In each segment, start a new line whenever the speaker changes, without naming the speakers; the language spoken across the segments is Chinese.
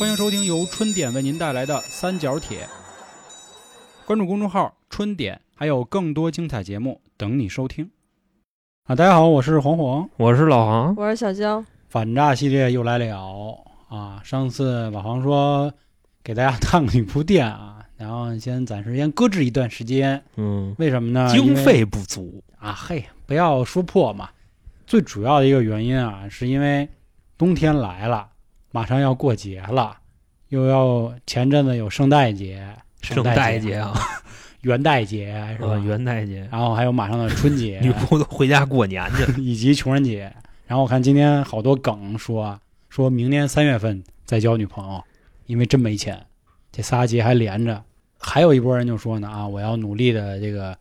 欢迎收听由春点为您带来的三角铁。关注公众号“春点”，还有更多精彩节目等你收听。啊，大家好，我是黄黄，
我是老黄。
我是小江，
反诈系列又来了啊！上次老黄说给大家探个女仆店啊，然后先暂时先搁置一段时间，
嗯，
为什么呢？
经费不足，
啊，嘿，不要说破嘛。最主要的一个原因啊，是因为冬天来了，马上要过节了，又要前阵子有圣诞节、
圣
诞
诞节啊，
元旦节是吧？
元旦节，
然后还有马上的春节
女仆都回家过年去了。
以及穷人节。然后我看今天好多梗说，说明年三月份再交女朋友，因为真没钱。这仨节还连着。还有一波人就说呢啊，我要努力的这个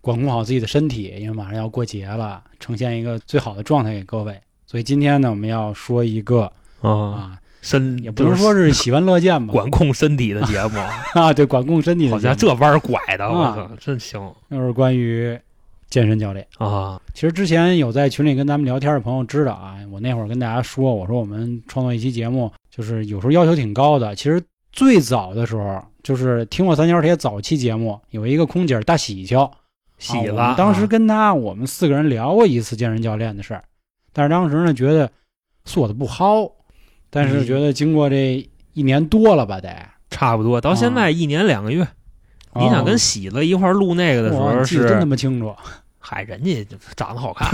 管控好自己的身体，因为马上要过节了，呈现一个最好的状态给各位。所以今天呢，我们要说一个
啊，
啊，
身
也不能说是 喜闻乐见吧，
管控身体的节目，
啊，对，管控身体的节目，
好像这弯儿拐的，我
啊
操，真行。
就是关于健身教练。
啊！
其实之前有在群里跟咱们聊天的朋友知道啊，我那会儿跟大家说，我说我们创作一期节目，就是有时候要求挺高的。其实最早的时候，就是听过三角铁早期节目，有一个空姐大喜庆，啊我
喜子
们当时
啊
跟他我们四个人聊过一次健身教练的事儿，但是当时呢觉得做的不好，但是
嗯。
觉得经过这一年多了吧，得。
差不多到现在一年两个月。你想跟喜子一块儿录那个的时候
记得真他，妈清楚，
嗨，人家长得好看，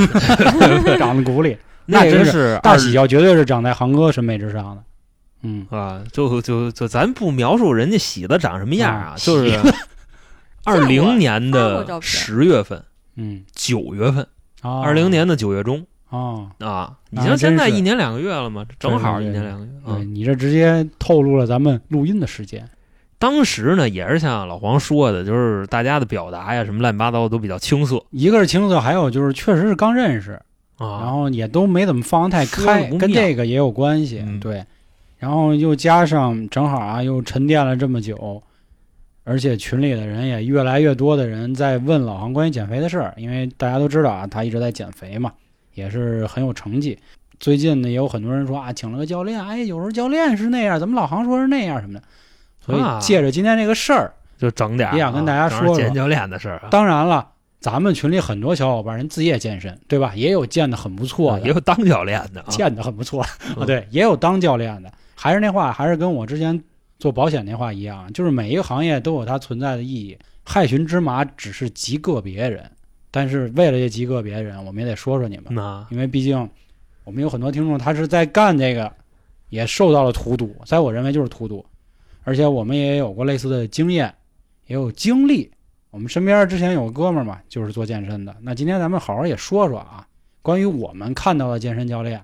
长得骨里，那
那
真是大喜要绝对是长在航哥审美之上的，嗯。
啊，就就就咱不描述人家喜子长什么样啊，
啊
就是
喜。
二零年的十月份、
嗯，
九月份，
啊，
二零年的九月中
啊，
啊，你像现在一年两个月了嘛，正好一年两个月啊
对。你这直接透露了咱们录音的时间。
当时呢，也是像老黄说的，就是大家的表达呀，什么乱七八糟都比较青涩
一个是青涩，还有就是确实是刚认识，啊然
啊。
后也都没怎么放得太开，跟这个也有关系。
嗯
对，然后又加上正好啊，又沉淀了这么久，而且群里的人也越来越多的人在问老黄关于减肥的事儿，因为大家都知道啊，他一直在减肥嘛，也是很有成绩。最近呢，也有很多人说啊，请了个教练，哎，有时候教练是那样，怎么老行说是那样什么的。所
啊
以借着今天这个事儿，
就整点儿
也想跟大家说说
健身教练的事儿啊，
当然了，咱们群里很多小伙伴人自己也健身，对吧？也有健的很不错
也有当教练的啊。
健的很不错
嗯
啊，对，也有当教练的。还是那话，还是跟我之前做保险那话一样，就是每一个行业都有它存在的意义。害群之马只是极个别人，但是为了这极个别人，我们也得说说你们，
那
因为毕竟我们有很多听众他是在干这个，也受到了荼毒，在我认为就是荼毒，而且我们也有过类似的经验，也有经历。我们身边之前有个哥们儿嘛，就是做健身的。那今天咱们好好也说说啊，关于我们看到的健身教练，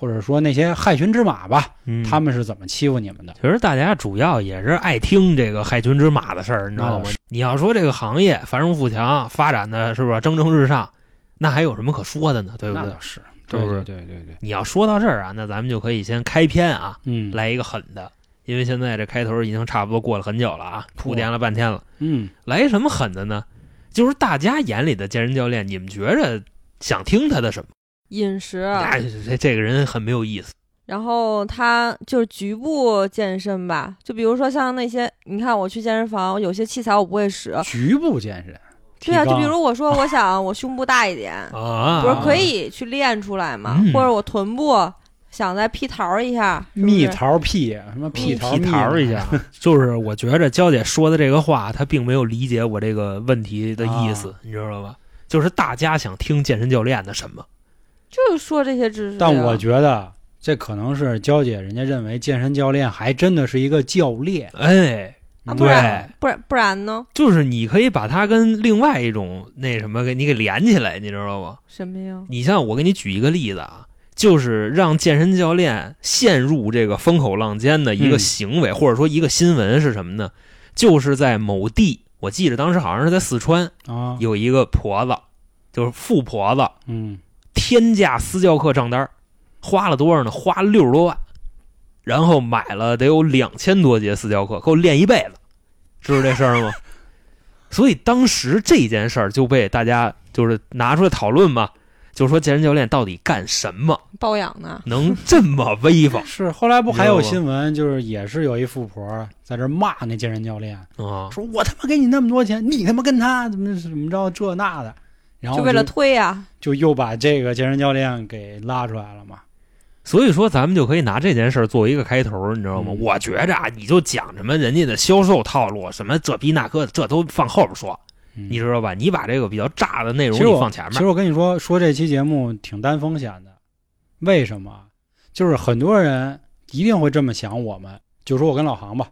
或者说那些害群之马吧，
嗯
他们是怎么欺负你们的？
其实大家主要也是爱听这个害群之马的事儿，你知道吗？你要说这个行业繁荣富强，发展的是不是蒸蒸日上，那还有什么可说的呢？对不对
那倒？是，
是
对
不是
对对对对，
你要说到这儿啊，那咱们就可以先开篇啊，
嗯，
来一个狠的，因为现在这开头已经差不多过了很久了啊，铺垫了半天了，
嗯，
来什么狠的呢？就是大家眼里的健身教练，你们觉着想听他的什么？
饮食，
哎，这这个人很没有意思。
然后他就是局部健身吧，就比如说像那些，你看我去健身房，有些器材我不会使，
局部健身，
对啊，就比如我说我想我胸部大一点，
啊，
不是可以去练出来吗？
嗯
或者我臀部想再屁桃一下，是是
蜜桃屁什么屁桃
一下，就是我觉着娇姐说的这个话，她并没有理解我这个问题的意思，
啊
你知道吧？就是大家想听健身教练的什么？
就是说这些知识呀。
但我觉得这可能是娇姐人家认为健身教练还真的是一个教练，
哎，
啊，
对
不然不然不然呢？
就是你可以把它跟另外一种那什么给你给连起来，你知道吗？
什么呀？
你像我给你举一个例子啊，就是让健身教练陷入这个风口浪尖的一个
嗯
行为，或者说一个新闻是什么呢？就是在某地，我记得当时好像是在四川，
啊，
有一个婆子，就是富婆子，
嗯
天价私教课账单，花了多少呢？花了六十多万，然后买了得有两千多节私教课，够练一辈子，知道这事儿吗？所以当时这件事儿就被大家就是拿出来讨论嘛，就说健身教练到底干什么
包养呢？
能这么威风
是后来不还有新闻，就是也是有一富婆在这骂那健身教练，
啊？
说我他妈给你那么多钱，你他妈跟他怎么怎么着这那的，然后
就为了推呀、
就又把这个健身教练给拉出来了嘛。
所以说，咱们就可以拿这件事儿作为一个开头，你知道吗？
嗯。
我觉着啊，你就讲什么人家的销售套路，什么这逼那个，这都放后边说，
嗯。
你知道吧？你把这个比较炸的内容
其实我
你放前面。
其实我跟你说，说这期节目挺担风险的，为什么？就是很多人一定会这么想，我们。就说我跟老航吧，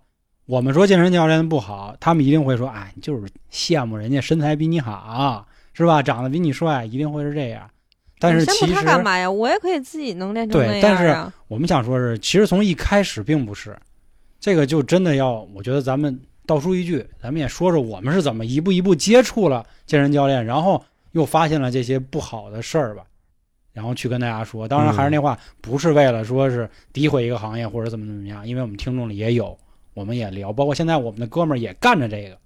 我们说健身教练不好，他们一定会说，哎，你就是羡慕人家身材比你好，是吧？长得比你帅，一定会是这样。但是其实
干嘛呀？我也可以自己能练成那
对但是。我们想说是，其实从一开始并不是，这个就真的要，我觉得咱们倒书一句，咱们也说说我们是怎么一步一步接触了健身教练，然后又发现了这些不好的事儿吧，然后去跟大家说。当然还是那话，不是为了说是诋毁一个行业或者怎么怎么样，因为我们听众里也有，我们也聊，包括现在我们的哥们儿也干着这个，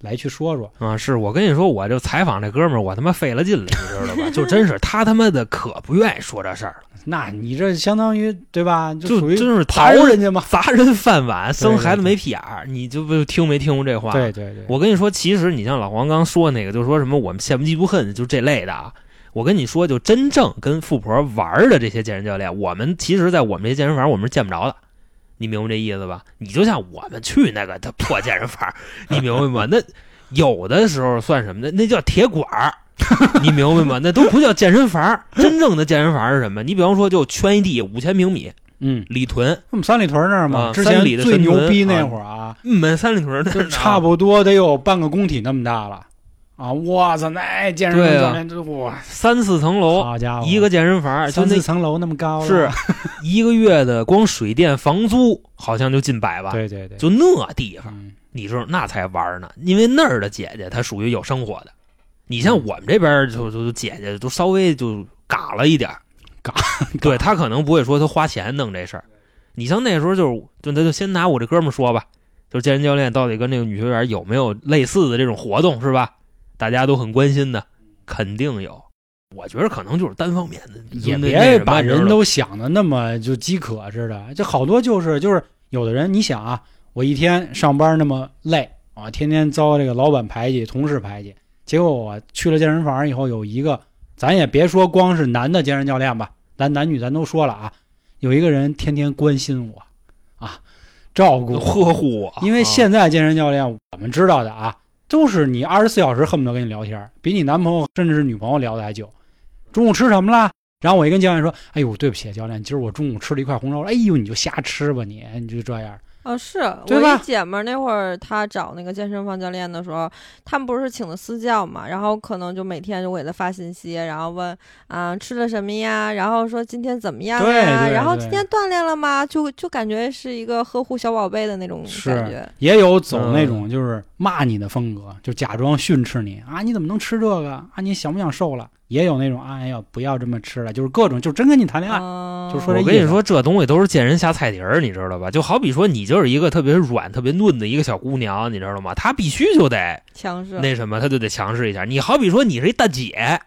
来去说说。
啊，是我跟你说，我就采访这哥们儿，我他妈费了劲了，你知道吧？就真是他他妈的可不愿意说这事儿了，
那你这相当于对吧？就
就
属于
真是
刨
砸人
人家嘛。
砸人饭碗，生孩子没屁眼儿，你就不听没听过这话？
对对对，
我跟你说，其实你像老黄刚说那个，就说什么我们羡慕嫉妒恨，就这类的啊。我跟你说，就真正跟富婆玩的这些健身教练，我们其实，在我们这健身房，我们是见不着的。你明白这意思吧？你就像我们去那个他破健身房，你明白吗？那有的时候算什么呢？那叫铁管儿，你明白吗？那都不叫健身房。真正的健身房是什么？你比方说，就圈一地五千平米，
嗯，
里屯，
我们三里屯那儿嘛，
啊
之前
三里的
最牛逼那会儿啊，
嗯，三里屯那儿
差不多得有半个工体那么大了啊！我操，那健身教练这哇，
三四层楼，
好家伙，
一个健身房，就
三
那
四层楼那么高，
是 一个月的光水电房租好像就近百吧，
对对对，
就那地方，
嗯。
你说那才玩呢，因为那儿的姐姐她属于有生活的，你像我们这边就就就姐姐都稍微就嘎了一点儿。
嘎，
对她可能不会说她花钱弄这事儿，你像那时候就是就那就先拿我这哥们儿说吧，就是健身教练到底跟那个女学员有没有类似的这种活动是吧？大家都很关心的，肯定有。我觉得可能就是单方面的，
也别把人都想的那么就饥渴似的，这好多就是就是有的人，你想啊，我一天上班那么累啊，天天遭这个老板排挤、同事排挤，结果我去了健身房以后，有一个，咱也别说光是男的健身教练吧，咱男女咱都说了啊，有一个人天天关心我啊，照顾，
呵护我，
因为
啊
现在健身教练我们知道的啊，都是你二十四小时恨不得跟你聊天，比你男朋友甚至是女朋友聊的还久。中午吃什么了？然后我一跟教练说：“哎呦，对不起，教练，今儿我中午吃了一块红烧肉。哎呦，你就瞎吃吧你，你就这样。
哦，是我一姐们儿那会儿，她找那个健身房教练的时候，他们不是请的私教嘛，然后可能就每天就给她发信息，然后问啊、吃了什么呀，然后说今天怎么样
对
呀，
对对
然后今天锻炼了吗？就就感觉是一个呵护小宝贝的那种感觉。
也有走那
嗯
种就是骂你的风格，就假装训斥你啊，你怎么能吃这个啊？你想不想瘦了？也有那种哎呦，不要这么吃了，就是各种就真跟你谈恋爱。
嗯，
就说这
我跟你说，这东西都是见人下菜碟儿，你知道吧？就好比说，你就是一个特别软、特别嫩的一个小姑娘，你知道吗？她必须就得
强势。
那什么，她就得强势一下。你好比说，你是一大姐，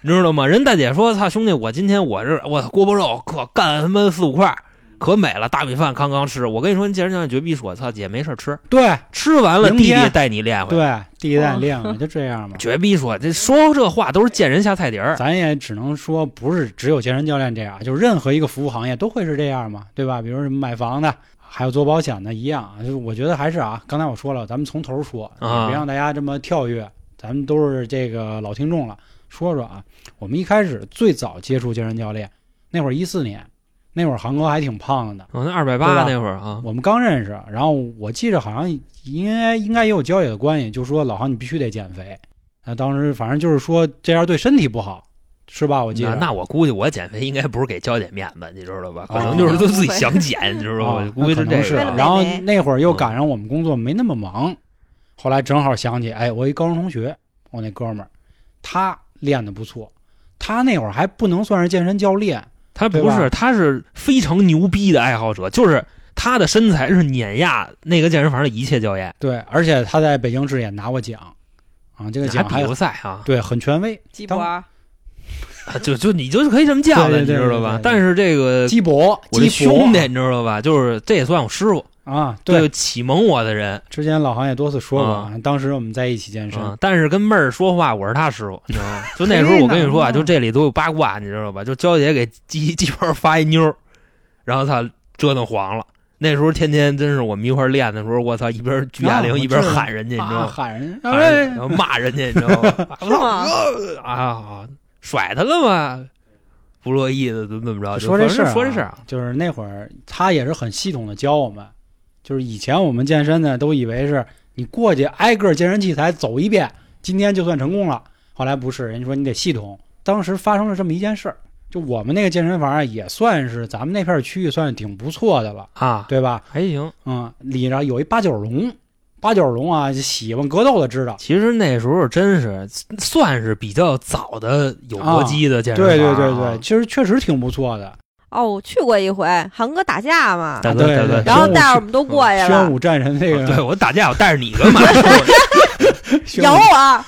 你知道吗？人大姐说：“操，兄弟，我今天我是我锅包肉可干他妈四五块，可美了，大米饭刚刚吃。”我跟你说，你健身教练绝逼说：“操，姐没事吃，
对
吃完了
明天
弟弟带你练回来。”
对，第一代练了 就这样嘛。
绝逼说，这说这话都是见人下菜碟儿。
咱也只能说，不是只有健身教练这样，就任何一个服务行业都会是这样嘛，对吧？比如什么买房的，还有做保险的一样啊。就是我觉得还是啊，刚才我说了，咱们从头说，
啊
别让大家这么跳跃。咱们都是这个老听众了，说说啊，我们一开始最早接触健身教练，那会儿一四年，那会儿航哥还挺胖的，
我那二百八那会儿啊，
我们刚认识，然后我记着好像应该应该也有交野的关系，就说老航你必须得减肥。那当时反正就是说这样对身体不好，是吧？我记得
那那我估计我减肥应该不是给娇姐面子，你知道吧？可
哦
能就是都自己想减，你知道吧？
啊
估计
是
这个
为了。
然后那会儿又赶上我们工作没那么忙，后来正好想起，哎，我一高中同学，我那哥们儿，他练的不错，他那会儿还不能算是健身教练，
他不是，他是非常牛逼的爱好者，就是他的身材是碾压那个健身房的一切教练，
对，而且他在北京市也拿过奖，啊，这个奖还
比过赛啊。
对很权威，
鸡脖儿，
就就你就是可以这么叫的，
对对对
你知道吧？但是这个
鸡脖，
我这兄弟，你知道吧？就是这也算我师傅，
啊，
对，
对，
启蒙我的人
之前老韩也多次说过
啊，
当时我们在一起健身，
啊。但是跟妹儿说话，我是他师傅，你知道吗？就那时候我跟你说啊，就这里都有八卦，你知道吧？就娇姐给鸡 鸡婆发一妞儿，然后他折腾黄了。那时候天天真是我们一块儿练的时候，我操，一边举哑铃一边喊人家，你知道
啊
吗？
喊人，
然后骂人家，你知道吗？
是吗
啊啊，甩他了吗？不乐意的怎么怎么着？就
说这事
说这事
就是那会儿他也是很系统的教我们，就是以前我们健身呢都以为是你过去挨个健身器材走一遍，今天就算成功了。后来不是，人家说你得系统。当时发生了这么一件事儿，就我们那个健身房啊也算是咱们那片区域算是挺不错的了，
啊，
对吧？
还行。
嗯，里边有一八角笼，八角笼啊，喜欢格斗的知道。
其实那时候真是算是比较早的有搏击的健身房、
对
啊
对对对，，其实确实挺不错的。
哦，我去过一回，韩哥打架嘛，
大哥大哥
对对，
然后带着我们都过去
宣
了，
武战神那个，
对我打架，我带着你干嘛？
咬我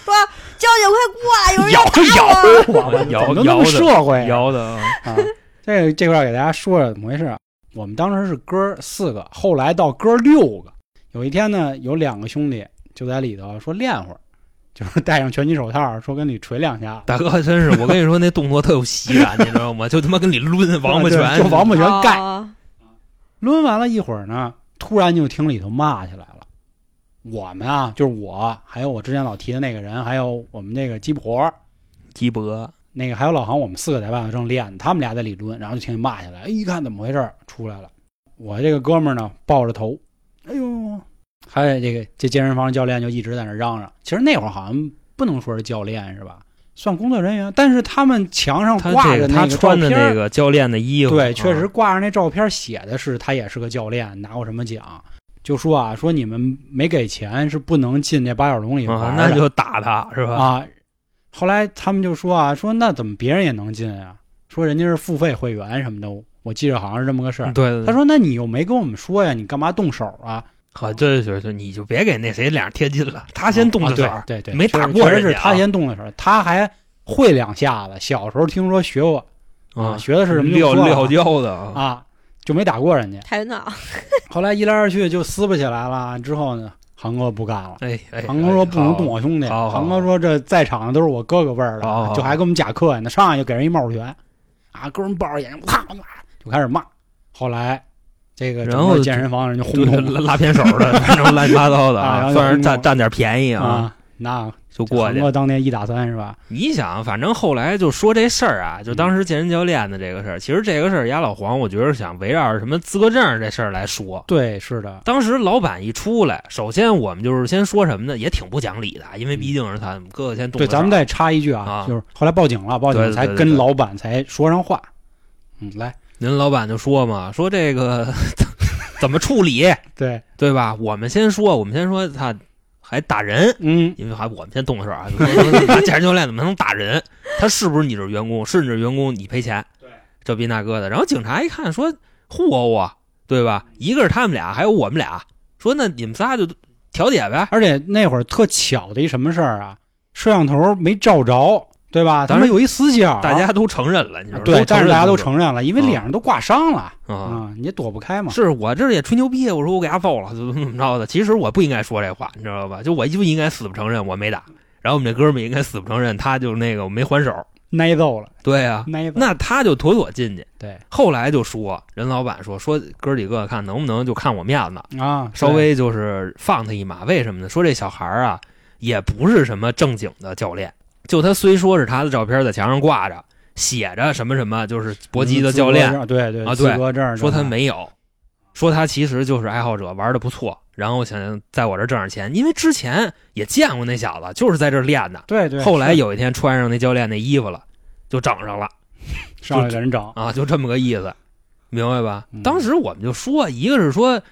说：“交警快过来，有人要打我。
我
摇
怎么那么
摇的
社会啊？
摇的啊，
啊，这个这块儿给大家说说怎么回事啊。我们当时是哥四个，后来到哥六个。有一天呢，有两个兄弟就在里头说练会儿，就是戴上拳击手套，说跟你捶两下。
大哥真是，我跟你说那动作特有喜感，你知道吗？就他妈跟你抡 王八拳，
就王八拳盖。
哦
抡完了一会儿呢，突然就听里头骂起来了。我们啊，就是我，还有我之前老提的那个人，还有我们那个鸡婆，
鸡脖
那个还有老航，我们四个在外头正练，他们俩在里抡，然后就听见骂起来，哎一看怎么回事儿，出来了。我这个哥们儿呢，抱着头，哎呦，还有这个这健身房教练就一直在那嚷嚷。其实那会儿好像不能说是教练是吧？算工作人员，但是他们墙上
他
挂着那个照
穿的
片
那个教练的衣服，
对，确实
啊
挂着那照片写的是他也是个教练，拿过什么奖。就说啊，说你们没给钱是不能进那八角笼里玩
啊，
的
那就打他是吧？
啊。后来他们就说啊，说那怎么别人也能进啊？说人家是付费会员什么的，我记得好像是这么个事儿。
对对，对
他说：“那你又没跟我们说呀，你干嘛动手啊
好，这就是你就别给那谁脸上贴金了，他先动的手，
啊对对对，
没打过人家啊
是他先动的手，他还会两下子。小时候听说学过
啊，
学的是什么就
撂撂跤的啊，
啊，就没打过人家。
跆拳道，
后来一来二去就撕巴起来了，之后呢，航哥不干了。
哎哎，
航哥说不能动我兄弟，
好好
航哥说这在场的都是我哥哥辈儿的，就还跟我们假客气呢，上来就给人一帽拳，啊，哥们抱着眼睛，啪啪就开始骂。后来这个
然后
健身房人就
对
轰动
拉拉偏手的，反正乱七八糟的
啊
算是占占点便宜啊，
啊，那
就过去
航。哥当年一打三是吧？
你想，反正后来就说这事儿啊，
嗯
就当时健身教练的这个事儿，其实这个事儿，丫老黄，我觉得想围绕着什么资格证这事儿来说。
对，是的，
当时老板一出来，首先我们就是先说什么呢？也挺不讲理的，因为毕竟是他哥哥先动的
对，咱们再插一句啊，
啊
就是后来报警了，报
对
警才
对对对
跟老板才说上话。嗯，来，
您老板就说嘛，说这个 怎么处理，
对，
对吧？我们先说，我们先说他还打人，
嗯，
因为还我们先动的手啊，健身教练怎么能打人？他是不是你这员工？是你这员工，你赔钱。
对，
这逼那哥的。然后警察一看说互殴我，对吧？一个是他们俩，还有我们俩，说那你们仨就调解呗。
而且那会儿特巧的一什么事儿啊，摄像头没照着，对吧？
咱
们有一死角，
大家都承认了，你知道吗？
啊对，但是大家都承认了，因为
啊
脸上都挂伤了
啊。
啊，你也躲不开嘛。
是我这也吹牛逼，我说我给他揍了，怎么怎么着的。其实我不应该说这话，你知道吧？就我就应该死不承认我没打，然后我们这哥们儿应该死不承认，他就那个没还手。
挨揍了，
对啊，
挨揍。
那他就妥妥进去。
对
后来就说，人老板说说哥几个看能不能就看我面子，
啊，
稍微就是放他一马。为什么呢？说这小孩儿啊，也不是什么正经的教练，就他虽说是他的照片在墙上挂着，写着什么什么，就是搏击的教练，
对对
啊对说他没有，说他其实就是爱好者，玩的不错，然后想在我这挣点钱，因为之前也见过那小子，就是在这练的。
对对。
后来有一天穿上那教练那衣服了，就整上了
上来给人整，
啊，就这么个意思，明白吧？
嗯
当时我们就说，一个是说，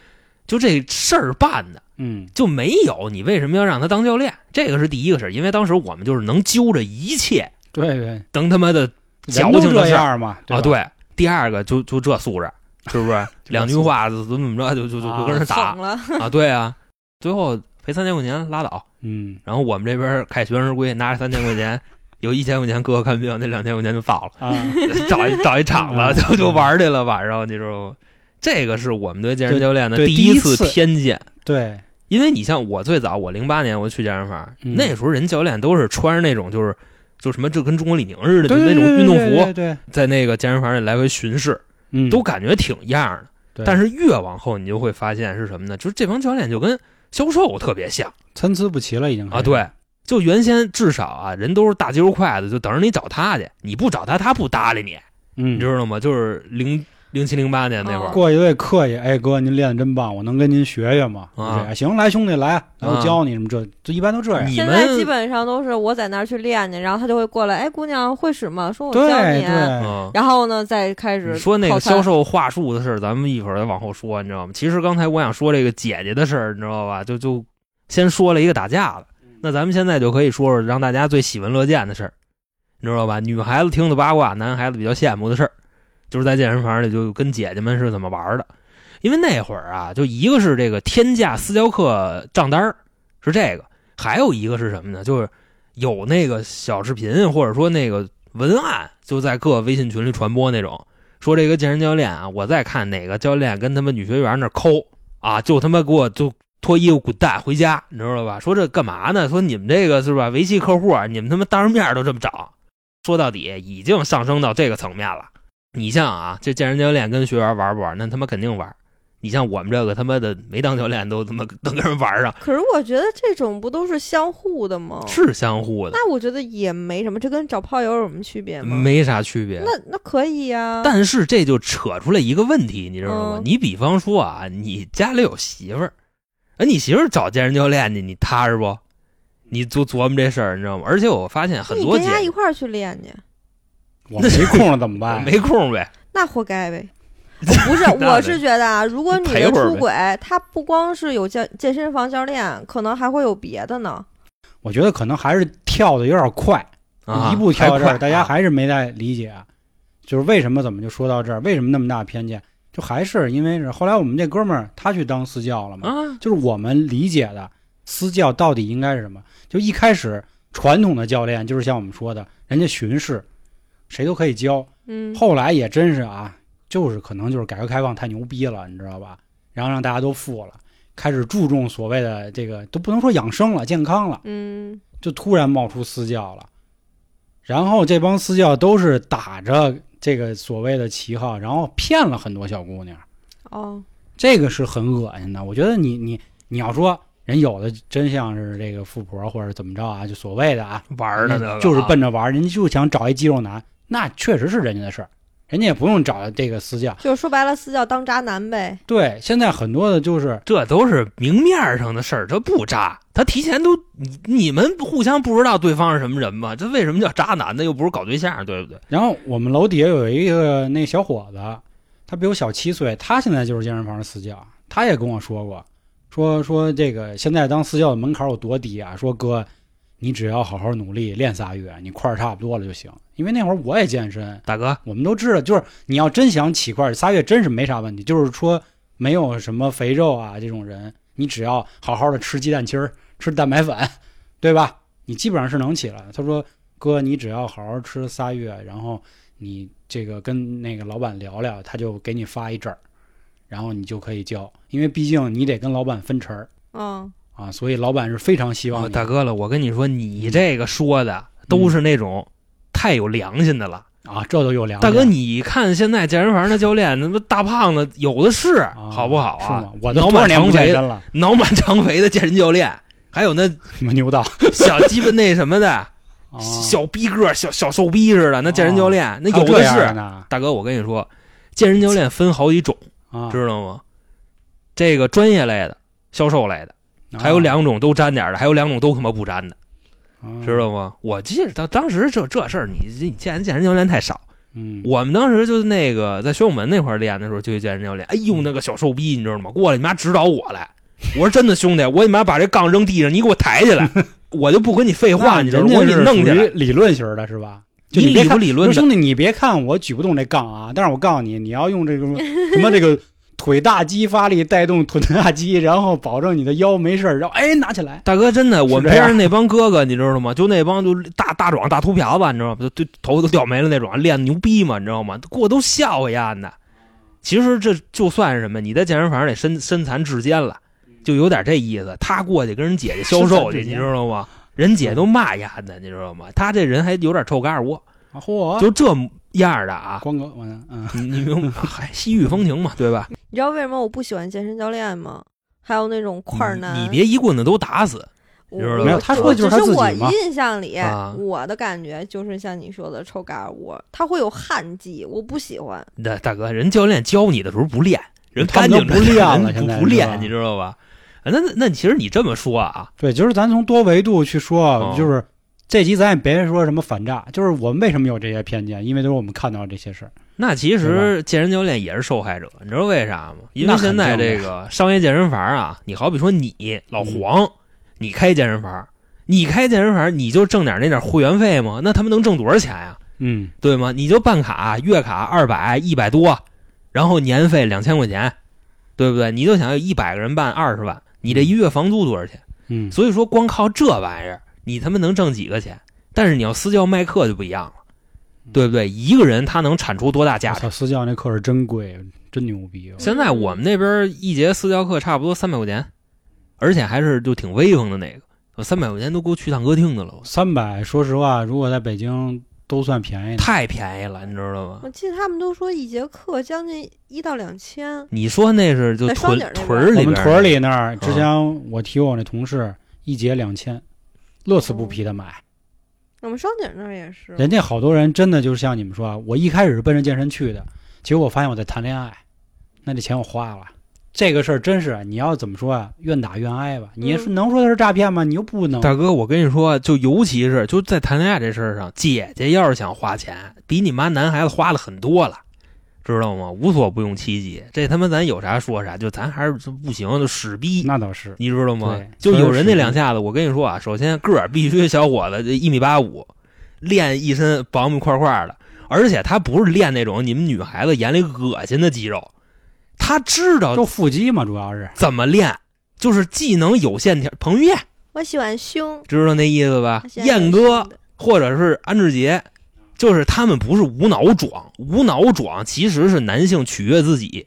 就这事儿办的
嗯，
就没有，你为什么要让他当教练？这个是第一个事儿，因为当时我们就是能揪着一切
对对，
能他妈的矫情这事儿
样嘛，
啊，对。第二个就就这素质，是不是？两句话怎么怎么着就就就 就跟人打
了，
啊？对啊，最后赔三千块钱拉倒。
嗯，
然后我们这边凯旋而归，拿着三千块钱 有一千块钱哥看病，那两千块钱就到了，
啊，
找一找一场
嗯
子就就玩去了，晚上你知道吗？这个是我们对健身教练的第
一次
偏见。
对，
因为你像我最早，我零八年我去健身房，
嗯
那时候人教练都是穿着那种就是就什么就跟中国李宁似的，就那种运动服，在那个健身房里来回巡视，
嗯，
都感觉挺样的。但是越往后，你就会发现是什么呢？就是这帮教练就跟销售特别像
参差不齐了，已经
啊。，对，就原先至少啊，人都是大肌肉块子，就等着你找他去，你不找他，他不搭理你，
嗯，
你知道吗？就是零零七零八年那会儿，
过一位客气，哎哥，您练的真棒，我能跟您学学吗？行，来兄弟来，然后教你什么这，就一般都这样。
你
现在
们
基本上都是我在那儿去练去，然后他就会过来，哎，姑娘会使吗？说我教你。
对，
嗯。
然后呢，再开始
说那个销售话术的事儿，咱们一会儿再往后说，你知道吗？其实刚才我想说这个姐姐的事儿，你知道吧？就就先说了一个打架的，那咱们现在就可以说说让大家最喜闻乐见的事儿，你知道吧？女孩子听的八卦，男孩子比较羡慕的事儿，就是在健身房里就跟姐姐们是怎么玩的。因为那会儿啊，就一个是这个天价私教课账单是这个，还有一个是什么呢？就是有那个小视频或者说那个文案，就在各微信群里传播那种。说这个健身教练啊，我再看哪个教练跟他们女学员那抠啊，就他妈给我就脱衣服滚蛋回家，你知道吧？说这干嘛呢？说你们这个是吧？维系客户啊，你们他妈当着面都这么找，说到底已经上升到这个层面了。你像啊，这健身教练跟学员玩不玩？那他妈肯定玩。你像我们这个他妈的没当教练都他妈 能跟人玩上，
可是我觉得这种不都是相互的吗？
是相互的，
那我觉得也没什么，这跟找炮友有什么区别吗？
没啥区别。
那那可以呀、
但是这就扯出来一个问题，你知道吗？
嗯
你比方说啊，你家里有媳妇儿，哎，你媳妇儿找健身教练去，你踏实不？你就琢磨这事儿，你知道吗？而且我发现很多姐
跟人家一块儿去练去，
我没空了怎么办？
没空呗，
那活该呗。不是，我是觉得啊，如果女的出轨，她不光是有健健身房教练，可能还会有别的呢。
我觉得可能还是跳的有点快，
啊，
一步跳到这儿，大家
啊
还是没太理解，就是为什么怎么就说到这儿？为什么那么大偏见？就还是因为是后来我们这哥们儿他去当私教了嘛，
啊，
就是我们理解的私教到底应该是什么？就一开始传统的教练就是像我们说的，人家巡视，谁都可以教。
嗯，
后来也真是啊，就是可能就是改革开放太牛逼了，你知道吧？然后让大家都富了，开始注重所谓的这个都不能说养生了，健康了，
嗯，
就突然冒出私教了。然后这帮私教都是打着这个所谓的旗号，然后骗了很多小姑娘。
哦，
这个是很恶心的。我觉得你你你要说人有的真像是这个富婆或者怎么着啊，就所谓的啊，
玩儿的那个
就是
啊
奔着玩儿，人家就想找一肌肉男，那确实是人家的事儿，人家也不用找这个私教。
就说白了，私教当渣男呗。
对，现在很多的就是
这都是明面上的事儿，这不渣，他提前都你你们互相不知道对方是什么人吗？这为什么叫渣男呢？又不是搞对象，对不对？
然后我们楼底下有一个那小伙子，他比我小七岁，他现在就是健身房的私教，他也跟我说过，说说这个现在当私教的门槛有多低啊？说哥，你只要好好努力练仨月，你块儿差不多了就行。因为那会儿我也健身，
大哥，
我们都知道，就是你要真想起块儿，仨月真是没啥问题。就是说没有什么肥肉啊这种人，你只要好好的吃鸡蛋清儿，吃蛋白粉，对吧？你基本上是能起来。他说：“哥，你只要好好吃仨月，然后你这个跟那个老板聊聊，他就给你发一证儿，然后你就可以交。因为毕竟你得跟老板分成儿
嗯，
啊，所以老板是非常希望
哦。大哥了，我跟你说，你这个说的都是那种太有良心的了。
啊，这都有良心
大哥，你看现在健身房的教练，那不大胖子有的是，
啊
好不好啊脑满肠肥、脑满肠肥的健身教练，还有那
什 么牛道
小鸡巴那什么的，
啊
小逼个、小小瘦逼似的，那健身教练那有的是。大哥，我跟你说，健身教练分好几种，
啊，
知道吗？这个专业类的、销售类的，
啊
还有两种都沾点儿的，还有两种都他妈不沾的，
啊
知道吗？我记得当当时这这事儿，你你见健身教练太少。
嗯，
我们当时就是那个在宣武门那块儿练的时候，就一健身教练，哎呦那个小瘦逼，你知道吗？过来你妈指导我来，我说真的兄弟，我你妈把这杠扔地上，你给我抬起来，我就不跟你废话，你知道吗？我给你弄起来。
理论型的是吧？就
你理不
别看
理论的
兄弟，你别看我举不动这杠啊，但是我告诉你，你要用这个什么这个腿大肌发力带动臀大肌，然后保证你的腰没事儿，然后哎拿起来，
大哥，真的，我们边上那帮哥哥，你知道吗？就那帮就大大壮大秃瓢子，你知道吗？就就头都掉没了那种，练的牛逼嘛，你知道吗？给我都笑话丫的。其实这就算是什么，你在健身房里身身残志坚了，就有点这意思。他过去跟人姐姐销售去，你知道吗？人姐都骂丫的，你知道吗？他这人还有点臭嘎尔窝，
啊嚯，
就这样的啊。
光哥，我嗯，
你用？嗨，西域风情嘛，对吧？
你知道为什么我不喜欢健身教练吗？还有那种块儿男，
你别一棍子都打死。
我
你知道吗
没有他说的就是他
只是我
自己嘛
印象里，
啊
我的感觉就是像你说的臭嘎儿窝，他会有汗迹，我不喜欢。
大大哥，人教练教你的时候不练，人
他
干净
不练了
人
现在
不不练，你知道吧？啊那那那其实你这么说啊，
对，就是咱从多维度去说，
哦
就是这集咱也别说什么反诈，就是我们为什么有这些偏见，因为都是我们看到这些事儿。
那其实健身教练也是受害者，你知道为啥吗？因为现在这个商业健身房啊，你好比说你老黄，你开健身房，你开健身房，你就挣点那点会员费吗？那他们能挣多少钱呀？
嗯，
对吗？你就办卡，月卡二百、一百多，然后年费两千块钱，对不对？你就想要一百个人办二十万，你这一月房租多少钱？
嗯，
所以说，光靠这玩意儿，你他妈能挣几个钱？但是你要私教卖课就不一样了，对不对？一个人他能产出多大价
私教那课是真贵，真牛逼。
现在我们那边一节私教课差不多三百块钱，而且还是就挺威风的那个，我三百块钱都够去趟歌厅的了，
三百，说实话，如果在北京都算便宜。
太便宜了，你知道吗？
我记得他们都说一节课将近一到两千，
你说那是就
双
屯
井那边
屯儿里边
我们屯儿里那儿，
嗯
之前我提我那同事一节两千，乐此不疲的买。
我们双井那儿也是。
人家好多人真的就是像你们说啊，我一开始是奔着健身去的，结果我发现我在谈恋爱，那这钱我花了。这个事儿真是，你要怎么说啊？愿打愿挨吧。你是能说它是诈骗吗？你又不能。
大哥，我跟你说，就尤其是就在谈恋爱这事儿上，姐姐要是想花钱，比你妈男孩子花了很多了，知道吗？无所不用其极，这他妈咱有啥说啥，就咱还是不行，就屎逼，
那倒是，
你知道吗？就有人那两下子，我跟你说啊，首先个儿必须小伙子，一米八五，练一身薄米块块的，而且他不是练那种你们女孩子眼里恶心的肌肉，他知道
就腹肌嘛，主要是。
怎么练，就是技能有线条。彭于晏
我喜欢胸，
知道那意思吧燕哥或者是安志杰，就是他们不是无脑壮，无脑壮其实是男性取悦自己，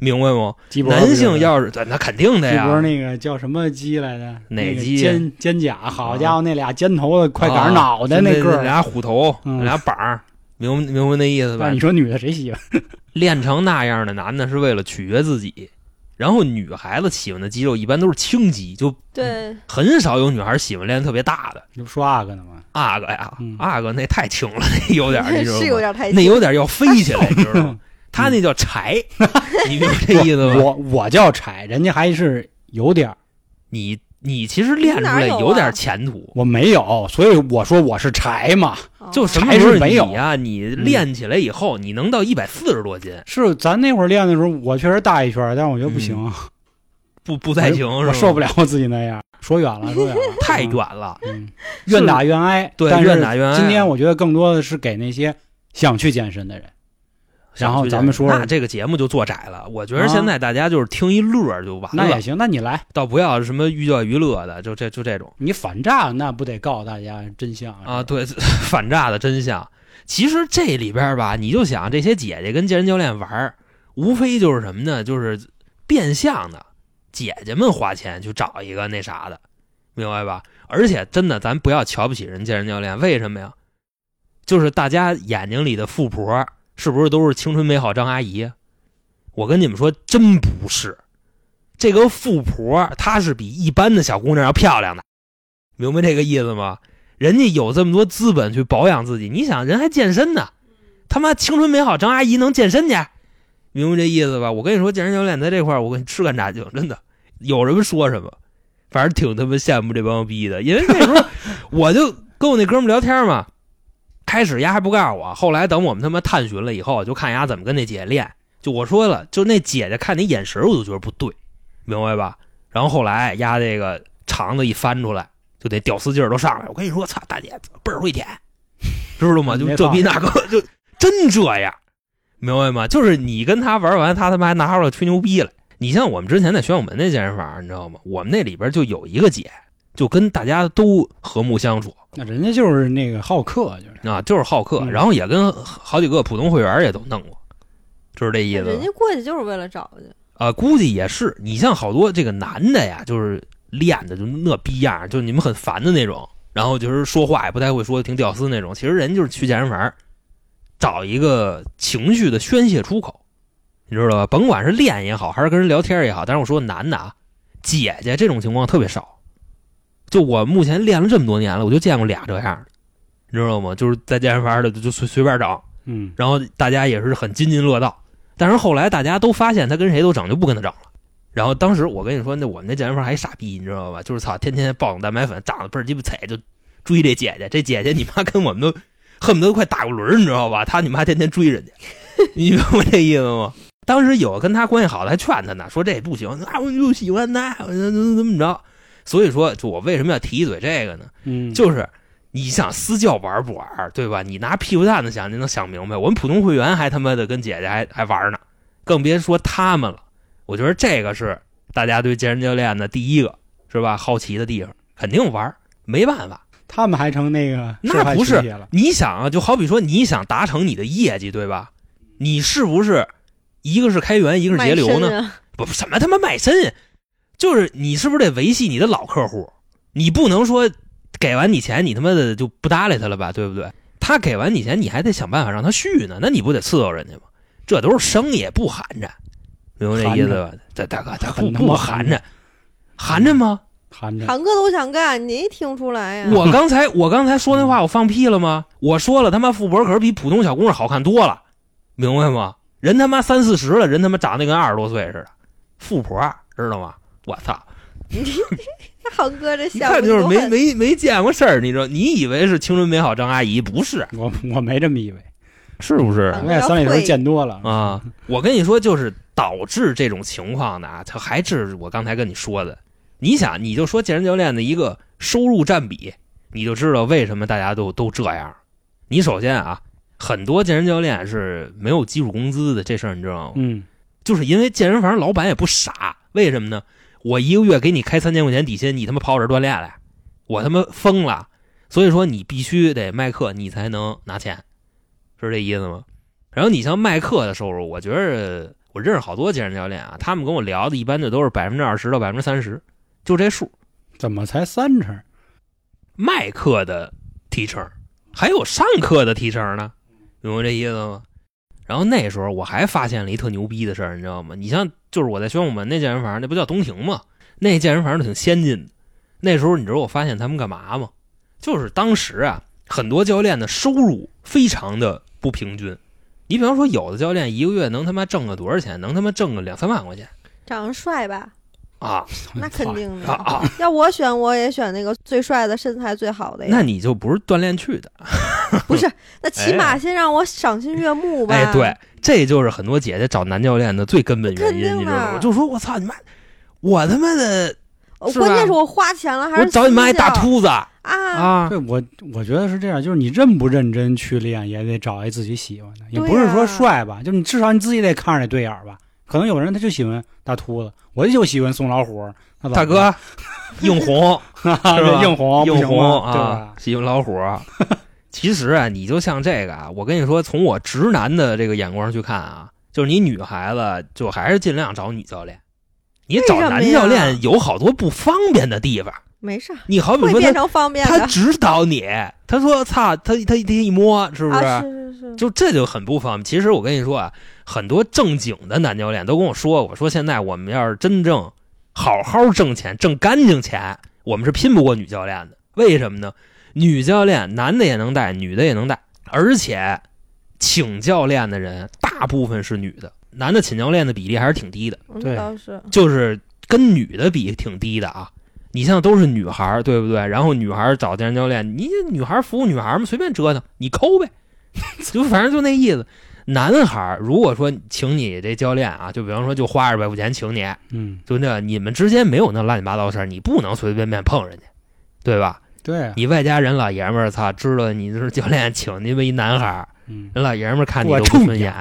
明白
不？
男性要是那肯定的
鸡脖
呀，
那个叫什么鸡来着？那个
哪鸡
肩肩胛，好家伙，那俩肩头的快
赶
上脑袋
那
个儿。
俩虎头，俩板儿，明白明白那意思吧
你？说女的谁喜欢？
练成那样的男的是为了取悦自己，然后女孩子喜欢的肌肉一般都是轻肌，就
对，
很少有女孩喜欢练特别大的。
你不说阿哥呢吗？
阿哥呀
嗯，
阿哥那太轻了，那有点
是有？点太
那有点要飞起来，你知道吗？他那叫柴，你明白这意思吗？
我我叫柴，人家还是有点儿，
你你其实练出来
有
点前途，
我没有，所以我说我是柴嘛。
哦
就什么
柴
时候你
是没有
呀？你练起来以后，你能到一百四十多斤，
是咱那会儿练的时候，我确实大一圈，但是我觉得不行，
不不太行，
我受不了我自己那样。说远了，说远了，
太远了。
嗯，愿打愿挨。
对
但
愿打愿挨
今天我觉得更多的是给那些想去健身的人。然后咱们说
那这个节目就做窄了。我觉得现在大家就是听一乐就完了，
那也行，那你来，
倒不要什么寓教于乐的，就这就这种
你反诈那不得告诉大家真相
啊，？对，反诈的真相。其实这里边吧，你就想这些姐姐跟健身教练玩，无非就是什么呢？就是变相的姐姐们花钱去找一个那啥的，明白吧？而且真的，咱不要瞧不起人健身教练，为什么呀？就是大家眼睛里的富婆，是不是都是青春美好张阿姨？我跟你们说，真不是。这个富婆她是比一般的小姑娘要漂亮的，明白这个意思吗？人家有这么多资本去保养自己，你想人还健身呢，他妈青春美好张阿姨能健身去，明白这意思吧？我跟你说，健身教练在这块儿，我跟你吃干榨净，真的，有什么说什么，反正挺他妈羡慕这帮逼的，因为那时候我就跟我那哥们聊天嘛，开始丫还不告诉我，后来等我们他妈探寻了以后，就看丫怎么跟那姐姐练，就我说了，就那姐姐看你眼神，我就觉得不对，明白吧？然后后来丫这个肠子一翻出来，就得屌丝劲儿都上来。我跟你说，操，大姐倍儿会舔，知道吗？就这逼那个，就真这样。明白吗？就是你跟他玩完，他他妈还拿出来吹牛逼来。你像我们之前在玄武门那健身房，你知道吗？我们那里边就有一个姐，就跟大家都和睦相处
那人家就是那个好客，就是
啊，就是好客，
嗯
然后也跟好几个普通会员也都弄过，就是这意思
人家过去就是为了找去，
啊。估计也是，你像好多这个男的呀，就是练的就那逼样，就你们很烦的那种，然后就是说话也不太会说，挺屌丝那种。其实人就是去健身房找一个情绪的宣泄出口，你知道吧？甭管是练也好，还是跟人聊天也好，但是我说男的啊，姐姐这种情况特别少。就我目前练了这么多年了，我就见过俩这样的，你知道吗？就是在健身房的就就随随便整，
嗯，
然后大家也是很津津乐道。但是后来大家都发现他跟谁都整，就不跟他整了。然后当时我跟你说，那我们那健身房还傻逼，你知道吧？就是操，天天暴饮蛋白粉，长得倍儿鸡巴菜，就追这姐姐。这姐姐你妈跟我们都恨不得快打过轮儿，你知道吧？他你妈天天追人家，你明白这意思吗？当时有跟他关系好的还劝他呢，说这不行，那我就喜欢他，我怎么怎么着。所以说，就我为什么要提一嘴这个呢？
嗯，
就是你想私教玩不玩，对吧？你拿屁股蛋子想，你能想明白？我们普通会员还他妈的跟姐姐还还玩呢，更别说他们了。我觉得这个是大家对健身教练的第一个是吧？好奇的地方，肯定玩，没办法。
他们还成那个
那不是你想啊，就好比说你想达成你的业绩，对吧？你是不是一个是开源，一个是节流呢？不什么他妈卖身呀，就是你是不是得维系你的老客户？你不能说给完你钱，你他妈的就不搭理他了吧，对不对？他给完你钱，你还得想办法让他续呢，那你不得伺候人家吗？这都是生意，不寒碜，明白这意思吧？这大哥，他不
很他妈
不
寒碜
寒碜，寒碜吗？
含着
韩哥都想干，你听出来呀？
我刚才我刚才说那话，我放屁了吗？我说了，他妈富婆可是比普通小姑娘好看多了，明白吗？人他妈三四十了，人他妈长得跟二十多岁似的，富婆知道吗？我操！
韩哥这
一
项目
看就是没没没见过事儿，你知道？你以为是青春美好张阿姨，不是，
我我没这么以为，
是不是
我在三里屯见多了
啊？我跟你说，就是导致这种情况的啊，他还是我刚才跟你说的。你想，你就说健身教练的一个收入占比，你就知道为什么大家都都这样。你首先啊，很多健身教练是没有基础工资的，这事儿你知道吗？
嗯，
就是因为健身房老板也不傻，为什么呢？我一个月给你开三千块钱底薪，你他妈跑我这儿锻炼来，我他妈疯了。所以说你必须得卖课，你才能拿钱，是这意思吗？然后你像卖课的收入，我觉得我认识好多健身教练啊，他们跟我聊的一般就都是百分之二十到百分之三十，就这数。
怎么才三成？
卖课的提成，还有上课的提成呢，明白这意思吗？然后那时候我还发现了一特牛逼的事儿，你知道吗？你像就是我在宣武门那健身房，那不叫东亭吗？那健身房都挺先进的。那时候你知道我发现他们干嘛吗？就是当时啊，很多教练的收入非常的不平均。你比方说，有的教练一个月能他妈挣个多少钱？能他妈挣个两三万块钱
长得帅吧？
啊
那肯定
啊
的。
啊！
要我选，我也选那个最帅的、身材最好的呀。
那你就不是锻炼去的。
不是，那起码
哎
先让我赏心悦目吧。
哎，对，这就是很多姐姐找男教练的最根本原因，
肯定的
你知道吗？就说我操你妈，我他妈的，
关键是我花钱了，还是
我找你妈一大秃子
啊！
啊！
对我我觉得是这样，就是你认不认真去练，也得找一自己喜欢的，也不是说帅吧，就你至少你自己得看着那对眼儿吧。可能有人他就喜欢大秃子，我就喜欢宋老虎，
大哥，硬红 是吧
硬红不
硬红？
对
啊？，喜欢老虎。其实啊，你就像这个啊，我跟你说，从我直男的这个眼光去看啊，就是你女孩子就还是尽量找女教练。你找男教练有好多不方便的地方，
没事，
你好比说他
会变成方便的。
他指导你，他说操，他他他一摸是不是？
啊，是是是，
就这就很不方便。其实我跟你说啊，很多正经的男教练都跟我说过，说现在我们要是真正好好挣钱、挣干净钱，我们是拼不过女教练的。为什么呢？女教练男的也能带，女的也能带，而且请教练的人大部分是女的，男的请教练的比例还是挺低的，
嗯
对
是
就是跟女的比挺低的啊。你像都是女孩，对不对？然后女孩找健身教练，你女孩服务女孩嘛，随便折腾，你抠呗，就反正就那意思。男孩如果说请你这教练啊，就比方说就花二百块钱请你，
嗯，
就那你们之间没有那乱七八糟事儿，你不能随随便便碰人家，对吧？
对啊，
你外加人老爷们儿，操，知道你是教练请你们一男孩儿，
嗯，
人老爷们儿看你都不顺眼，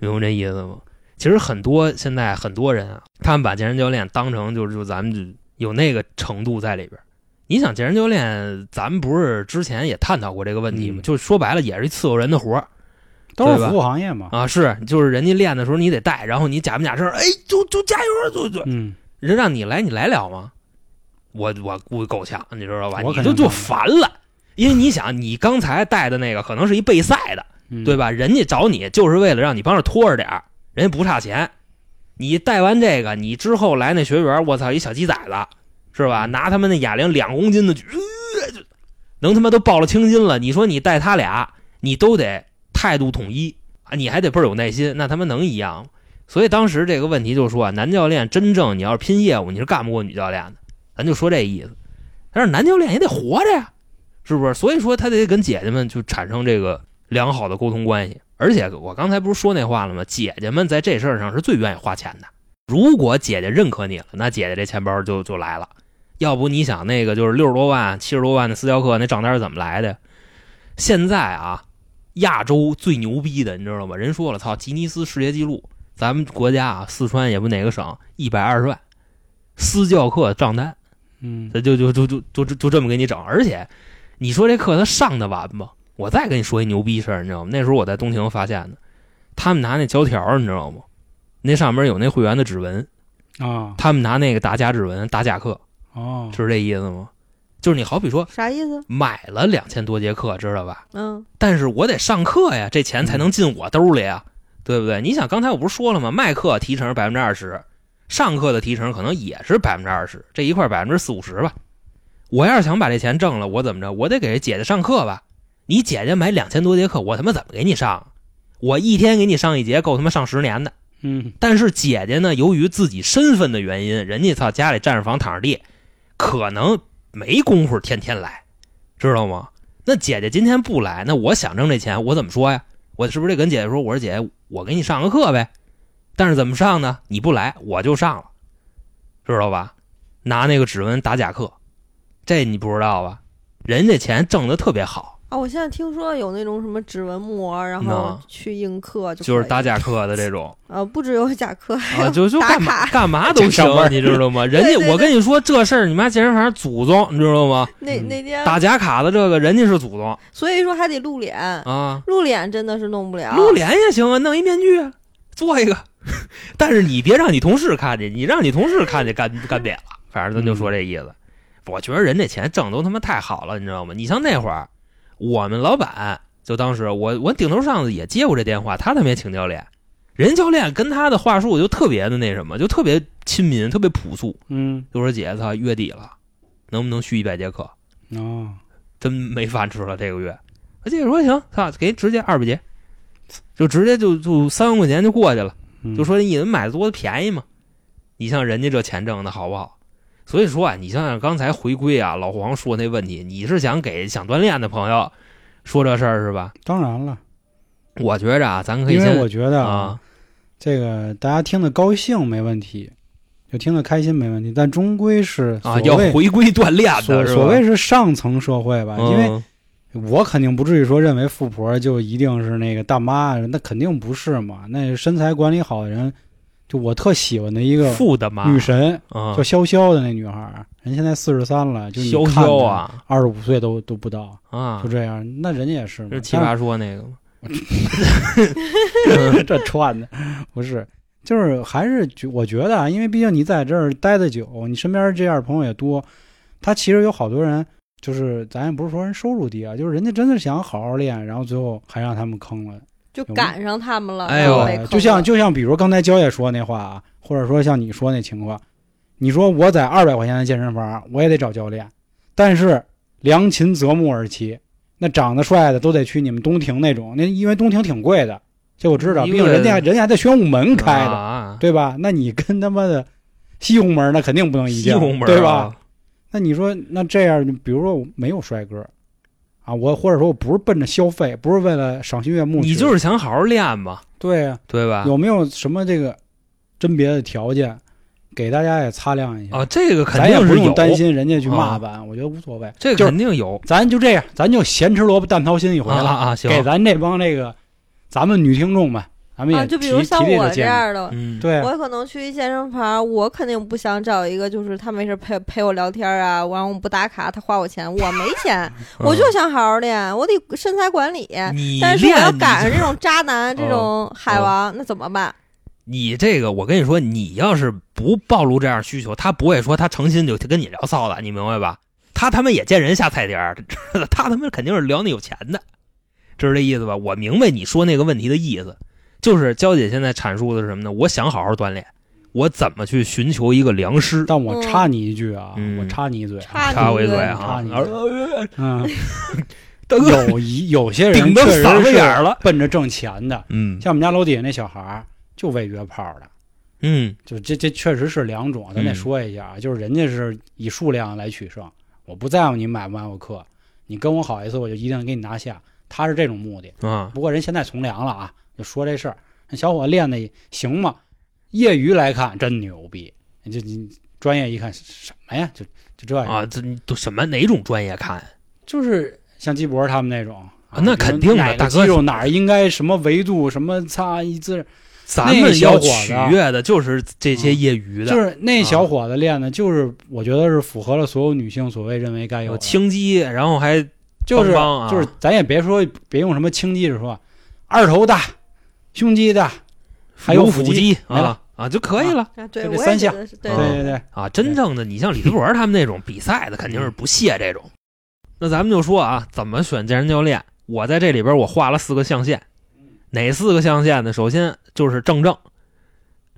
明白这意思吗？其实很多现在很多人啊，他们把健身教练当成就是就咱们就有那个程度在里边儿。你想健身教练，咱们不是之前也探讨过这个问题吗？
嗯
就说白了，也是一伺候人的活儿
都是
对
服务行业嘛。
啊。是，就是人家练的时候你得带，然后你假不假声，哎，就就加油，就就
嗯，
人让你来，你来了吗？我我估计够呛，你知道吧？
我
你就就烦了，因为你想，你刚才带的那个可能是一备赛的，
嗯
对？吧？人家找你就是为了让你帮着拖着点儿，人家不差钱。你带完这个，你之后来那学员，我操，一小鸡崽子，是吧？拿他们那哑铃两公斤的举，呃就能他妈都抱了青筋了。你说你带他俩，你都得态度统一啊，你还得倍儿有耐心，那他妈能一样吗？所以当时这个问题就是说啊，男教练真正你要是拼业务，你是干不过女教练的，咱就说这意思。但是男教练也得活着呀，是不是？所以说他得跟姐姐们就产生这个良好的沟通关系。而且我刚才不是说那话了吗？姐姐们在这事儿上是最愿意花钱的。如果姐姐认可你了，那姐姐这钱包就就来了。要不你想那个就是六十多万、七十多万的私教课，那账单是怎么来的？现在啊，亚洲最牛逼的，你知道吗？人说了，操，吉尼斯世界纪录，咱们国家啊，四川也不哪个省，一百二十万私教课账单，
嗯
他就就就就就就就这么给你整。而且你说这课他上的完吗？我再跟你说一牛逼事儿，你知道吗？那时候我在东庭发现的，他们拿那胶条，你知道吗？那上面有那会员的指纹，
啊
他们拿那个打假指纹打假课，
哦，
是这意思吗？就是你好比说
啥意思？
买了两千多节课，知道吧？
嗯
但是我得上课呀，这钱才能进我兜里呀，对不对？你想刚才我不是说了吗？卖课提成百分之二十，上课的提成可能也是百分之二十，这一块百分之四五十吧。我要是想把这钱挣了，我怎么着？我得给姐姐上课吧。你姐姐买两千多节课，我他妈怎么给你上？我一天给你上一节，够他妈上十年的。
嗯
但是姐姐呢，由于自己身份的原因，人家操家里占着房躺着地，可能没工夫天天来，知道吗？那姐姐今天不来，那我想挣这钱，我怎么说呀？我是不是得跟姐姐说，我说姐，我给你上个课呗？但是怎么上呢？你不来，我就上了，知道吧？拿那个指纹打假课，这你不知道吧？人家钱挣的特别好，
啊，我现在听说有那种什么指纹膜，然后去映客就
就是打假课的这种。
啊，不只有假课，还
啊，就就干嘛。干嘛都行你知道吗？人家
对对
我跟你说这事儿，你妈健身房祖宗，你知道吗？
那
嗯
那天，
打假卡的这个人家是祖宗
所以说还得露脸，
啊，
露脸真的是弄不了。
露脸也行啊，弄一面具啊，做一个。但是你别让你同事看见，你让你同事看见干干瘪了。反正咱就说这意思。我觉得人这钱挣都他妈太好了，你知道吗？你像那会儿，我们老板就当时我我顶头上司也接过这电话，他他妈也请教练，人教练跟他的话术就特别的那什么，就特别亲民，特别朴素。
嗯
就说姐，操，月底了，能不能续一百节课？
哦，
真没饭吃了这个月。我姐姐说行，操，给直接二百节，就直接就就三万块钱就过去了。
嗯
就说你们买的多便宜嘛，你像人家这钱挣的好不好？所以说啊，你想想刚才回归啊，老黄说那问题，你是想给想锻炼的朋友说这事儿是吧？
当然了，
我觉着啊，咱可以
因为
先
我觉得
啊，
这个大家听得高兴没问题，就听得开心没问题，但终归是
啊，要回归锻炼的
所谓是上层社会吧，因为
嗯
我肯定不至于说认为富婆就一定是那个大妈，那肯定不是嘛。那身材管理好的人，就我特喜欢的一个
富的嘛，
女神
啊
叫，潇潇的那女孩儿，人现在四十三了，就你
潇
看
潇，啊
二十五岁都都不到，
啊
就，这样。那人家也是嘛，
是奇葩说那个吗？
这串的不是，就是还是觉我觉得啊，因为毕竟你在这儿待的久，你身边这样的朋友也多，他其实有好多人。就是咱也不是说人收入低啊，就是人家真的想好好练，然后最后还让他们坑了。
就赶上他们了，
哎呦
就像就像比如刚才焦爷说那话啊，或者说像你说那情况，你说我在二百块钱的健身房，我也得找教练，但是良禽择木而栖，那长得帅的都得去你们东庭那种，那因为东庭挺贵的，这我知道，毕竟人家人家还在宣武门开的，
啊，
对吧？那你跟他妈的西红门那肯定不能一
西
样，
红门
对吧？
啊？
那你说那这样，比如说我没有帅哥。啊，我或者说我不是奔着消费，不是为了赏心悦目，
你就是想好好练嘛，
对呀、
对吧？
有没有什么这个甄别的条件，给大家也擦亮一下？
啊，这个肯
咱也不用担心人家去骂
啊
咱，我觉得无所谓。
这个肯定有
咱就这样，咱就咸吃萝卜淡操心一回了，
啊啊啊！行，
给咱这帮这个咱们女听众们
啊，
咱们也
就比如像我这。样的，
嗯，
对，
我可能去一健身房，我肯定不想找一个就是他没事陪陪我聊天啊，然后我不打卡，他花我钱，我没钱，我就想好好练，我得身材管理。但是我要赶上这种渣男、这
哦
种海王，那怎么办？
你这个，我跟你说，你要是不暴露这样需求，他不会说他诚心就跟你聊骚的，你明白吧？他他妈也见人下菜碟儿，他他妈肯定是聊那有钱的，知道这意思吧？我明白你说那个问题的意思，就是娇姐现在阐述的是什么呢？我想好好锻炼，我怎么去寻求一个良师？
但我插你一句啊，
嗯。
我插你一嘴啊，
插
插我一嘴啊
插你，
而
嗯，
大哥，
有一有些人
顶到
确实
嗓子
是
眼儿了。
奔着挣钱的，
嗯。
像我们家楼底下那小孩儿就为约炮的，
嗯。
就这这确实是两种，咱得
嗯
说一下啊，就是人家是以数量来取胜，我不在乎你买不买我课，你跟我好一次我就一定给你拿下，他是这种目的。
啊，
不过人现在从良了啊，就说这事儿，那小伙练的行吗？业余来看真牛逼，这你专业一看什么呀？就就这样
啊，这都什么哪种专业看？
就是像基博他们那种。
啊那肯定的大哥
肌肉哪儿应该什么维度什么擦一字，
咱们要取悦的就是这些业余的，
就是那小伙子练的，就是我觉得是符合了所有女性所谓认为该有
轻肌，然后还
就是就是咱也别说别用什么轻肌，是说二头大、胸肌的，还有腹
腹肌
没了
啊啊就可以了
啊，对，我也
就这三项
觉得是对
啊
对对对，
啊！真正的你像李德博他们那种比赛的，肯定是不屑这种。那咱们就说啊，怎么选健身教练？我在这里边我画了四个象限，哪四个象限呢？首先就是正正，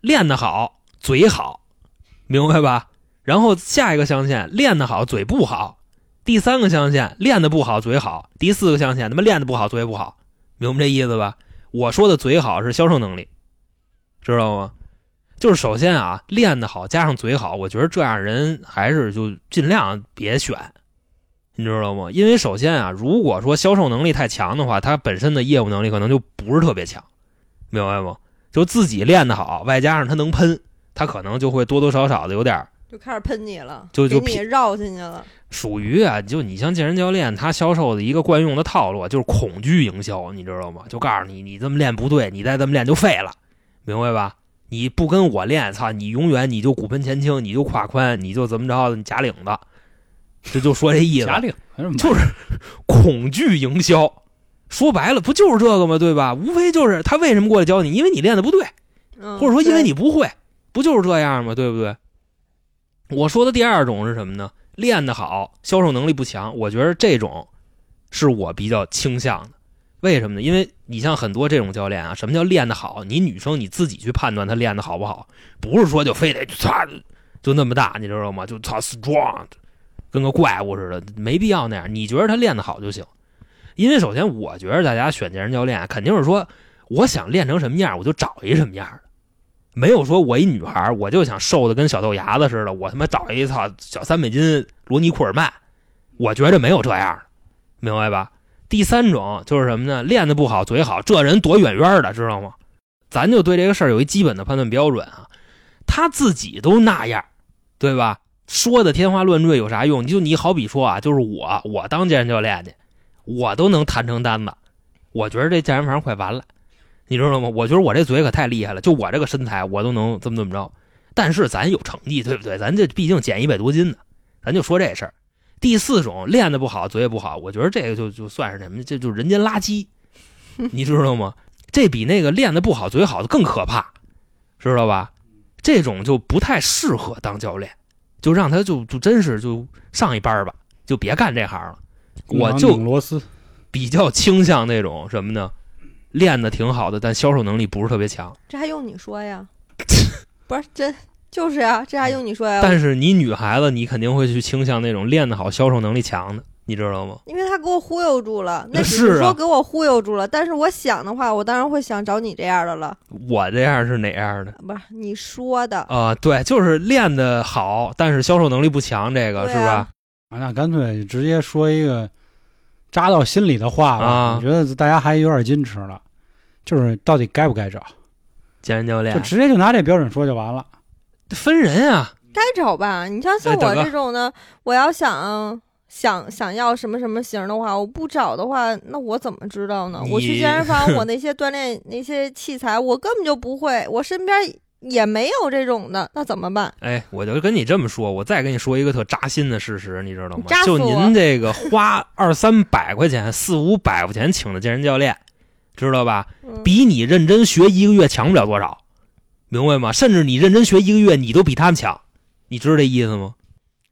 练得好，嘴好，明白吧？然后下一个象限练得好，嘴不好；第三个象限练得不好，嘴好；第四个象限他妈练得不好，嘴不好，明白这意思吧？我说的嘴好是销售能力，知道吗？就是首先啊，练得好加上嘴好，我觉得这样人还是就尽量别选，你知道吗？因为首先啊，如果说销售能力太强的话，他本身的业务能力可能就不是特别强，明白吗？就自己练得好，外加上他能喷，他可能就会多多少少的有点
就开始喷你了，
就就
给你绕进去了。
属于啊，就你像健身教练，他销售的一个惯用的套路啊就是恐惧营销，你知道吗？就告诉你，你这么练不对，你再这么练就废了，明白吧？你不跟我练，操，你永远你就骨盆前倾，你就胯宽，你就怎么着的，你假领子，这就说这意思。
假领
就是恐惧营销，说白了不就是这个吗？对吧？无非就是他为什么过来教你，因为你练的不对，
嗯，
或者说因为你不会，不就是这样吗？对不对？我说的第二种是什么呢？练得好，销售能力不强，我觉得这种是我比较倾向的。为什么呢？因为你像很多这种教练啊，什么叫练得好？你女生你自己去判断她练得好不好，不是说就非得擦就那么大，你知道吗？就操 strong，跟个怪物似的，没必要那样。你觉得她练得好就行。因为首先，我觉得大家选健身教练肯定是说，我想练成什么样，我就找一什么样的。没有说我一女孩我就想瘦的跟小豆芽子似的，我他妈找一操小三美金罗尼库尔曼，我觉着没有这样，明白吧？第三种就是什么呢？练的不好，嘴好，这人躲远远的，知道吗？咱就对这个事儿有一基本的判断标准啊，他自己都那样，对吧？说的天花乱坠有啥用？就你好比说啊，就是我，我当健身教练去，我都能谈成单子，我觉得这健身房快完了。你知道吗？我觉得我这嘴可太厉害了，就我这个身材，我都能这么怎么着。但是咱有成绩，对不对？咱这毕竟减一百多斤呢，咱就说这事儿。第四种练的不好，嘴也不好，我觉得这个就就算是什么，这就是人间垃圾，你知道吗？这比那个练的不好、嘴好的更可怕，知道吧？这种就不太适合当教练，就让他就就真是就上一班吧，就别干这行了。我就
螺丝，
比较倾向那种什么呢？练的挺好的，但销售能力不是特别强。
这还用你说呀？不是真就是呀，这还用你说呀？
但是你女孩子，你肯定会去倾向那种练得好、销售能力强的，你知道吗？
因为他给我忽悠住了，那只
是
说给我忽悠住了。但是我想的话，我当然会想找你这样的了。
我这样是哪样的？
不是你说的，
啊、对，就是练得好，但是销售能力不强，这个、
对
是吧
啊？
啊，那干脆直接说一个扎到心里的话吧。
啊
我觉得大家还有点矜持了，就是到底该不该找，
健身教练
就
练
直接就拿这标准说就完了。
分人啊，
该找吧？你像像我
哎大哥
这种的，我要想想想要什么什么型的话，我不找的话，那我怎么知道呢？我去
你
健身房，我那些锻炼那些器材，我根本就不会，我身边也没有这种的，那怎么办？
哎，我就跟你这么说，我再跟你说一个特扎心的事实，你知道吗就您这个花二三百块钱、四五百块钱请的健身教练，知道吧？
嗯、
比你认真学一个月强不了多少，明白吗？甚至你认真学一个月，你都比他们强，你知道这意思吗？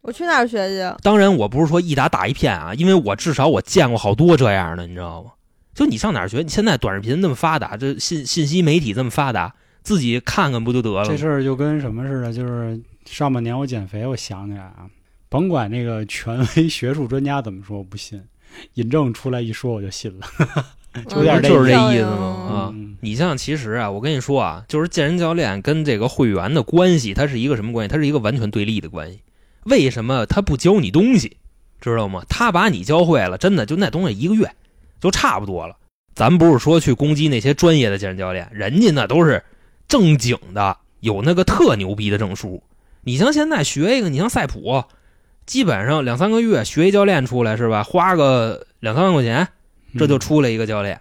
我去哪儿学去？
当然，我不是说一打打一片啊，因为我至少我见过好多这样的，你知道吗？就你上哪儿学？你现在短视频那么发达，这信信息媒体这么发达，自己看看不就得了？
这事儿就跟什么似的，就是上半年我减肥，我想起来啊，甭管那个权威学术专家怎么说，我不信，尹正出来一说我就信了，就有点
就是这意思嘛啊
嗯
你像其实啊，我跟你说啊，就是健身教练跟这个会员的关系，它是一个什么关系？它是一个完全对立的关系。为什么他不教你东西，知道吗？他把你教会了，真的就那东西一个月就差不多了。咱不是说去攻击那些专业的健身教练，人家那都是正经的，有那个特牛逼的证书。你像现在学一个，你像赛普，基本上两三个月学一教练出来是吧？花个两三万块钱，这就出来一个教练，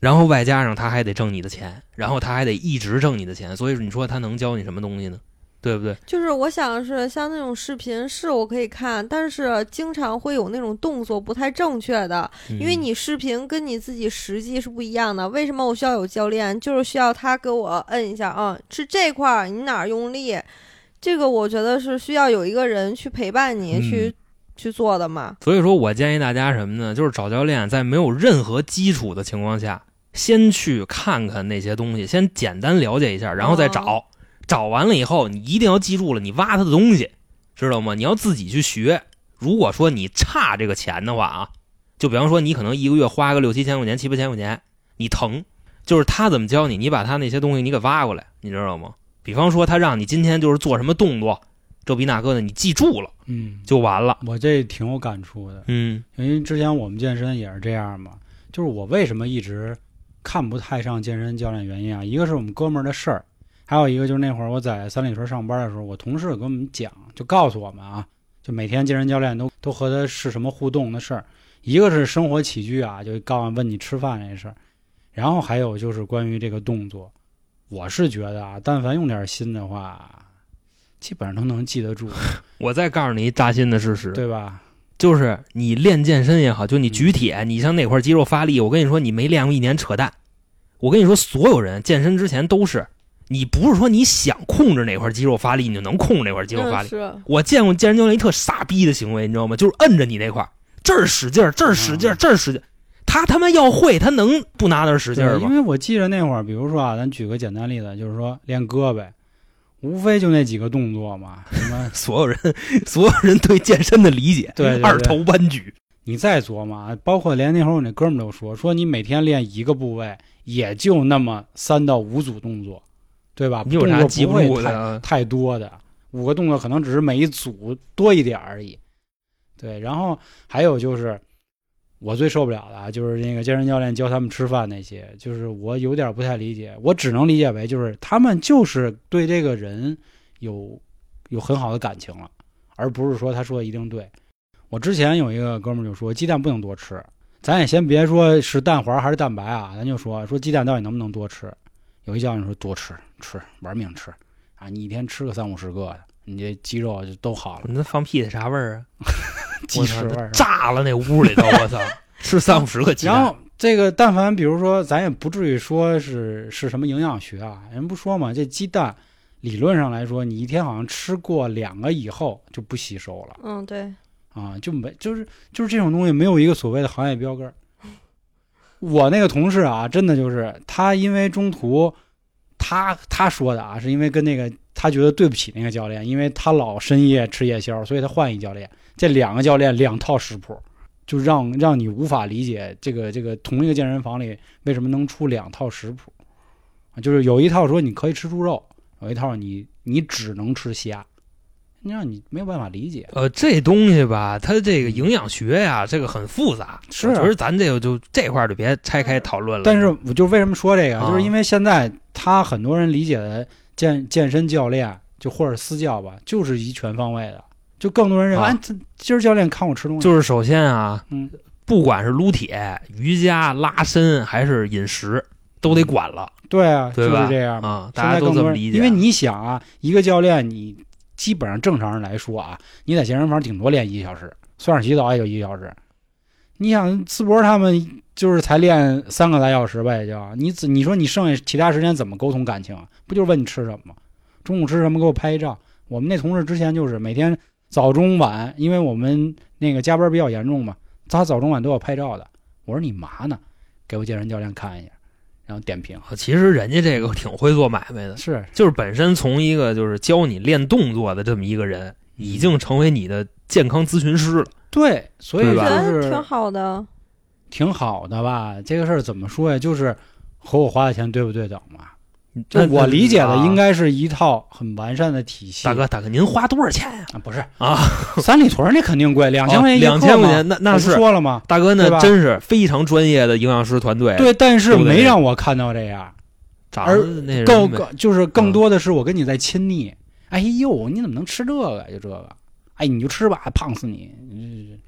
然后外加上他还得挣你的钱，然后他还得一直挣你的钱，所以说你说他能教你什么东西呢？对不对？
就是我想的是像那种视频是我可以看，但是经常会有那种动作不太正确的，因为
嗯
你视频跟你自己实际是不一样的。为什么我需要有教练？就是需要他给我摁一下啊，是这块儿你哪儿用力，这个我觉得是需要有一个人去陪伴你、
嗯
去去做的嘛。
所以说我建议大家什么呢？就是找教练，在没有任何基础的情况下，先去看看那些东西，先简单了解一下，然后再找。
哦
找完了以后，你一定要记住了，你挖他的东西，知道吗？你要自己去学。如果说你差这个钱的话啊，就比方说你可能一个月花个六七千块钱、七八千块钱，你疼，就是他怎么教你，你把他那些东西你给挖过来，你知道吗？比方说他让你今天就是做什么动作，这比那个的，你记住了
嗯，
就完了。
我这挺有感触的，
嗯
因为之前我们健身也是这样嘛，就是我为什么一直看不太上健身教练原因啊，一个是我们哥们儿的事儿，还有一个就是那会儿我在三里屯上班的时候，我同事跟我们讲，就告诉我们啊，就每天健身教练都都和他是什么互动的事儿，一个是生活起居啊，就告诉问你吃饭这事儿，然后还有就是关于这个动作，我是觉得啊，但凡用点心的话，基本上都能记得住，
我再告诉你一扎心的事实，
对吧？
就是你练健身也好，就你举铁，你像哪块肌肉发力，我跟你说，你没练过一年扯淡。我跟你说，所有人健身之前都是，你不是说你想控制哪块肌肉发力，你就能控制哪块肌肉发力。
嗯是，
我见过健身教练一特傻逼的行为，你知道吗？就是摁着你那块儿，这儿使劲儿，这儿使劲儿，
嗯
这儿使劲儿。他他妈要会，他能不拿那儿使劲儿
吗，因？为我记得那会儿，比如说啊，咱举个简单例子，就是说练胳膊，无非就那几个动作嘛，什么
所有人，所有人对健身的理解，
对对对
二头弯举，
你再琢磨啊，包括连那会儿我那哥们儿都说，说你每天练一个部位，也就那么三到五组动作，对吧？
你有啥
动作
记不
不会太
住的啊？
太多的，五个动作可能只是每一组多一点而已。对，然后还有就是我最受不了的啊，就是那个健身教练教他们吃饭那些，就是我有点不太理解，我只能理解为就是他们就是对这个人有有很好的感情了，而不是说他说的一定对。我之前有一个哥们儿就说鸡蛋不能多吃，咱也先别说是蛋黄还是蛋白啊，咱就说说鸡蛋到底能不能多吃。有一教练说多吃吃玩命吃啊，你一天吃个三五十个的，你这肌肉就都好了，
你那放屁的啥味儿啊？
鸡屎味儿。
炸了那屋里头，我操！吃三五十个鸡蛋，
然后这个但凡比如说，咱也不至于说是是什么营养学啊，人不说嘛，这鸡蛋理论上来说，你一天好像吃过两个以后就不吸收了
嗯，对，
啊，就没就是就是这种东西没有一个所谓的行业标杆儿。我那个同事啊，真的就是他，因为中途他他说的啊，是因为跟那个他觉得对不起那个教练，因为他老深夜吃夜宵，所以他换一教练。这两个教练两套食谱，就让让你无法理解这个 这个同一个健身房里为什么能出两套食谱？就是有一套说你可以吃猪肉，有一套你你只能吃虾，让你没有办法理解。
呃，这东西吧，它这个营养学呀，这个很复杂。
是
我觉得咱这个就这块儿就别拆开讨论了。
但是我就为什么说这个，
啊
就是因为现在他很多人理解的健健身教练，就或者私教吧，就是一全方位的，就更多人认为，
啊
哎，这今儿教练看我吃东西，
就是首先啊，
嗯，
不管是撸铁、瑜伽、拉伸还是饮食，都得管了
对啊，
对
是这样嘛。
啊！
现
大家都这么理解。
因为你想啊，一个教练，你基本上正常人来说啊，你在健身房顶多练一个小时，算上洗澡也就一个小时。你想淄博他们就是才练三个来小时吧，也就你自你说你剩下其他时间怎么沟通感情啊？不就是问你吃什么吗？中午吃什么？给我拍一照。我们那同事之前就是每天早中晚，因为我们那个加班比较严重嘛，他早中晚都要拍照的。我说你嘛呢？给我健身教练看一下，然后点评。
其实人家这个挺会做买卖的，
是
就是本身从一个就是教你练动作的这么一个人，已经成为你的健康咨询师了。
对，所以
对吧
就
觉得
是
挺好的。
挺好的吧？这个事儿怎么说呀？就是和我花的钱对不对等嘛？就
那
我理解的应。该是一套很完善的体系。
大哥，大哥，您花多少钱呀？
啊，不是
啊，
三里屯那肯定贵，两千块钱一
两千块钱，那那是
说了吗？
大哥，那真是非常专业的营养师团队。，
对，但是没让我看到这样，
咋那
更更就是更
嗯
多的是我跟你在亲昵。哎呦，你怎么能吃这个？就这个，哎，你就吃吧，胖死你！嗯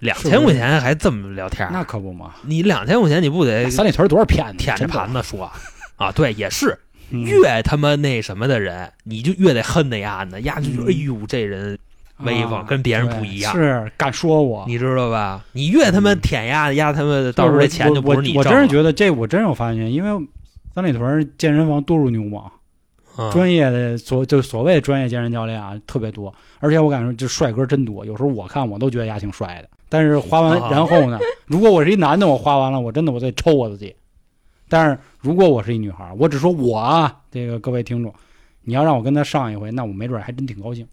两千块钱还这么聊天？
那可不嘛，
你两千块钱你不得
三里屯多少骗子？
舔着盘子说 啊？对，也是
嗯
越他妈那什么的人，你就越得恨那丫的，丫就觉得
嗯
哎呦这人威风
啊
跟别人不一样
是敢说我。
你知道吧？你越他妈
嗯
舔丫的，丫他妈到时候这钱就不是你
我我。真是觉得这我真有发现，因为三里屯健身房多如牛毛，
嗯
专业的所就所谓专业健身教练啊特别多，而且我感觉这帅哥真多，有时候我看我都觉得丫挺帅的。但是花完
啊
然后呢，如果我是一男的，我花完了，我真的我得抽我自己。但是如果我是一女孩，我只说我啊，这个各位听众，你要让我跟他上一回，那我没准还真挺高兴，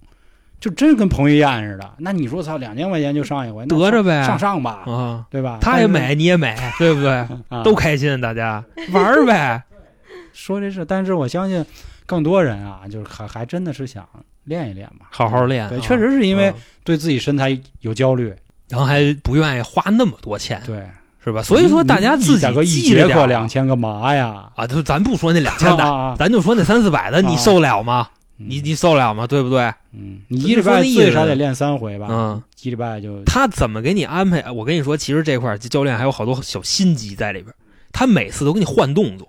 就真跟彭于晏似的。那你说操，两千块钱就上一回，那
得着呗。
上上吧，
啊，
对吧？
他也美，你也美，对不对？
啊。
都开心，大家。玩儿呗。
说这是，但是我相信更多人啊，就是还还真的是想练一练嘛，
好好练
对，
啊。
确实是因为
嗯
对自己身材有焦虑，
然后还不愿意花那么多钱，
对，
是吧？所以说大家自己记着点儿
节课两千干嘛呀？
啊，就咱不说那两千的，咱就说那三四百的，你
啊
受得了吗？
嗯
你你受得了吗？对不对？
嗯，你一礼拜最少得练三回吧？
嗯，
一礼拜就
他怎么给你安排？我跟你说，其实这块教练还有好多小心机在里边，他每次都给你换动作，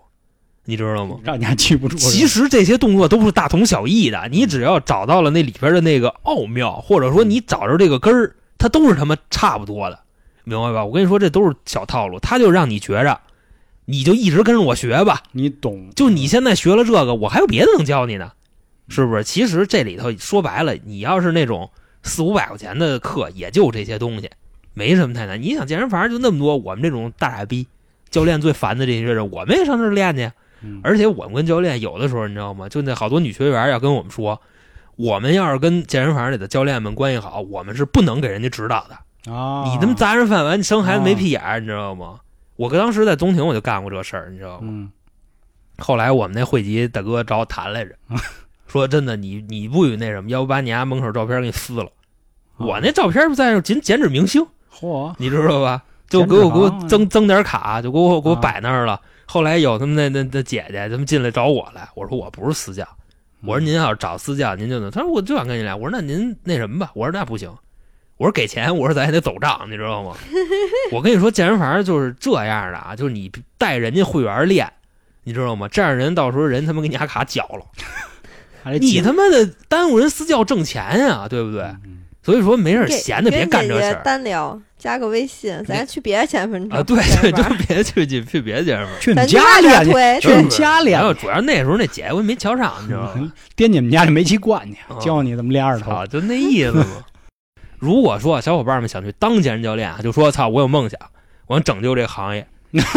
你知道吗？
让你还记不住。
其实这些动作都是大同小异的，你只要找到了那里边的那个奥妙，或者说你找着这个根儿，它都是他妈差不多的，明白吧？我跟你说，这都是小套路，他就让你觉着，你就一直跟着我学吧。
你懂，
就你现在学了这个，我还有别的能教你呢，是不是？其实这里头说白了，你要是那种四五百块钱的课，也就这些东西，没什么太难。你想健身房就那么多，我们这种大傻逼教练最烦的这些人，我们也上那儿练去。
嗯
而且我们跟教练有的时候，你知道吗？就那好多女学员要跟我们说，我们要是跟健身房里的教练们关系好，我们是不能给人家指导的。
啊，
你他妈砸人饭碗，你生孩子没屁眼儿，你知道吗？我跟当时在东亭我就干过这事儿，你知道吗？
嗯
后来我们那会籍大哥找我谈来着，说真的，你你不许那什么，要不把你家门口照片给你撕了。我那照片在这剪剪纸明星，
嚯，
你知道吧？就给我给我增增点卡，就给我给我
啊
摆那儿了。后来有他们那那那姐姐，他们进来找我来，我说我不是私教，我说您要是找私教，您就能。他说我就想跟你聊，我说那您那什么吧，我说那不行，我说给钱，我说咱也得走账，你知道吗？我跟你说，健身房就是这样的啊，就是你带人家会员练，你知道吗？这样人到时候人他妈给你家卡缴了，你他妈的耽误人私教挣钱呀、对不对？
嗯
所以说没事闲的别干这事儿
单聊，加个微信，咱去别的健身房
啊！
房
对对，就别去去去别的健身房。
去你家练去，去你家
然
练
后主要那时候那姐姐我也没瞧上，你知道吗？
颠你们家的煤气罐去
啊，
教你怎么练二头
操，。就那意思嘛。如果说小伙伴们想去当健身教练啊，就说操，我有梦想，我想拯救这个行业。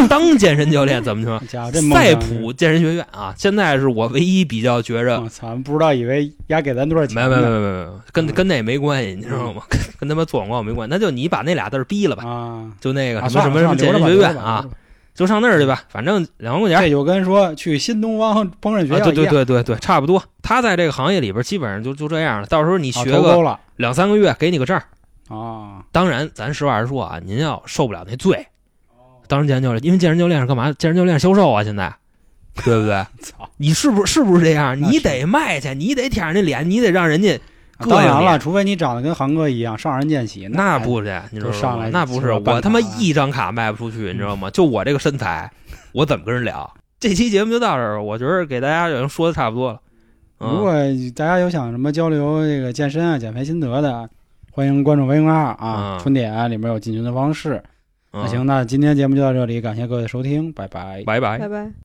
当健身教练怎么说？赛普健身学院啊，现在是我唯一比较觉着
我操，不知道以为丫给咱多少钱呢？
没没没没没，跟
嗯
跟那没关系，你知道吗？跟跟他妈做广告没关系，那就你把那俩字儿逼了吧，
啊，
就那个
啊
什么什么什么健身学院啊，，就上那儿去吧，反正两万块钱
这就跟说去新东方烹饪学
啊，对对对对对，差不多。他在这个行业里边，基本上就就这样了。到时候你
啊
学个两三个月，给你个证儿。
啊，
当然，咱实话实说啊，您要受不了那罪，当然健身教练，因为健身教练是干嘛？健身教练销售啊，现在，对不对？
操，
你是不是是不是这样？你得卖去，你得舔着那脸，你得让人家膈
当然了，除非你长得跟航哥一样上人见喜，
那不是，你知道吗
就上来？
那不是，我他妈一张卡卖不出去，你知道吗？就我这个身材，我怎么跟人聊？这期节目就到这儿吧，我觉得给大家已经说的差不多了。嗯
如果大家有想什么交流这个健身啊、减肥心得的，欢迎关注微信号啊，
嗯
春点里面有进群的方式。
嗯
那行，那今天节目就到这里，感谢各位的收听，拜拜。
拜拜
拜。拜。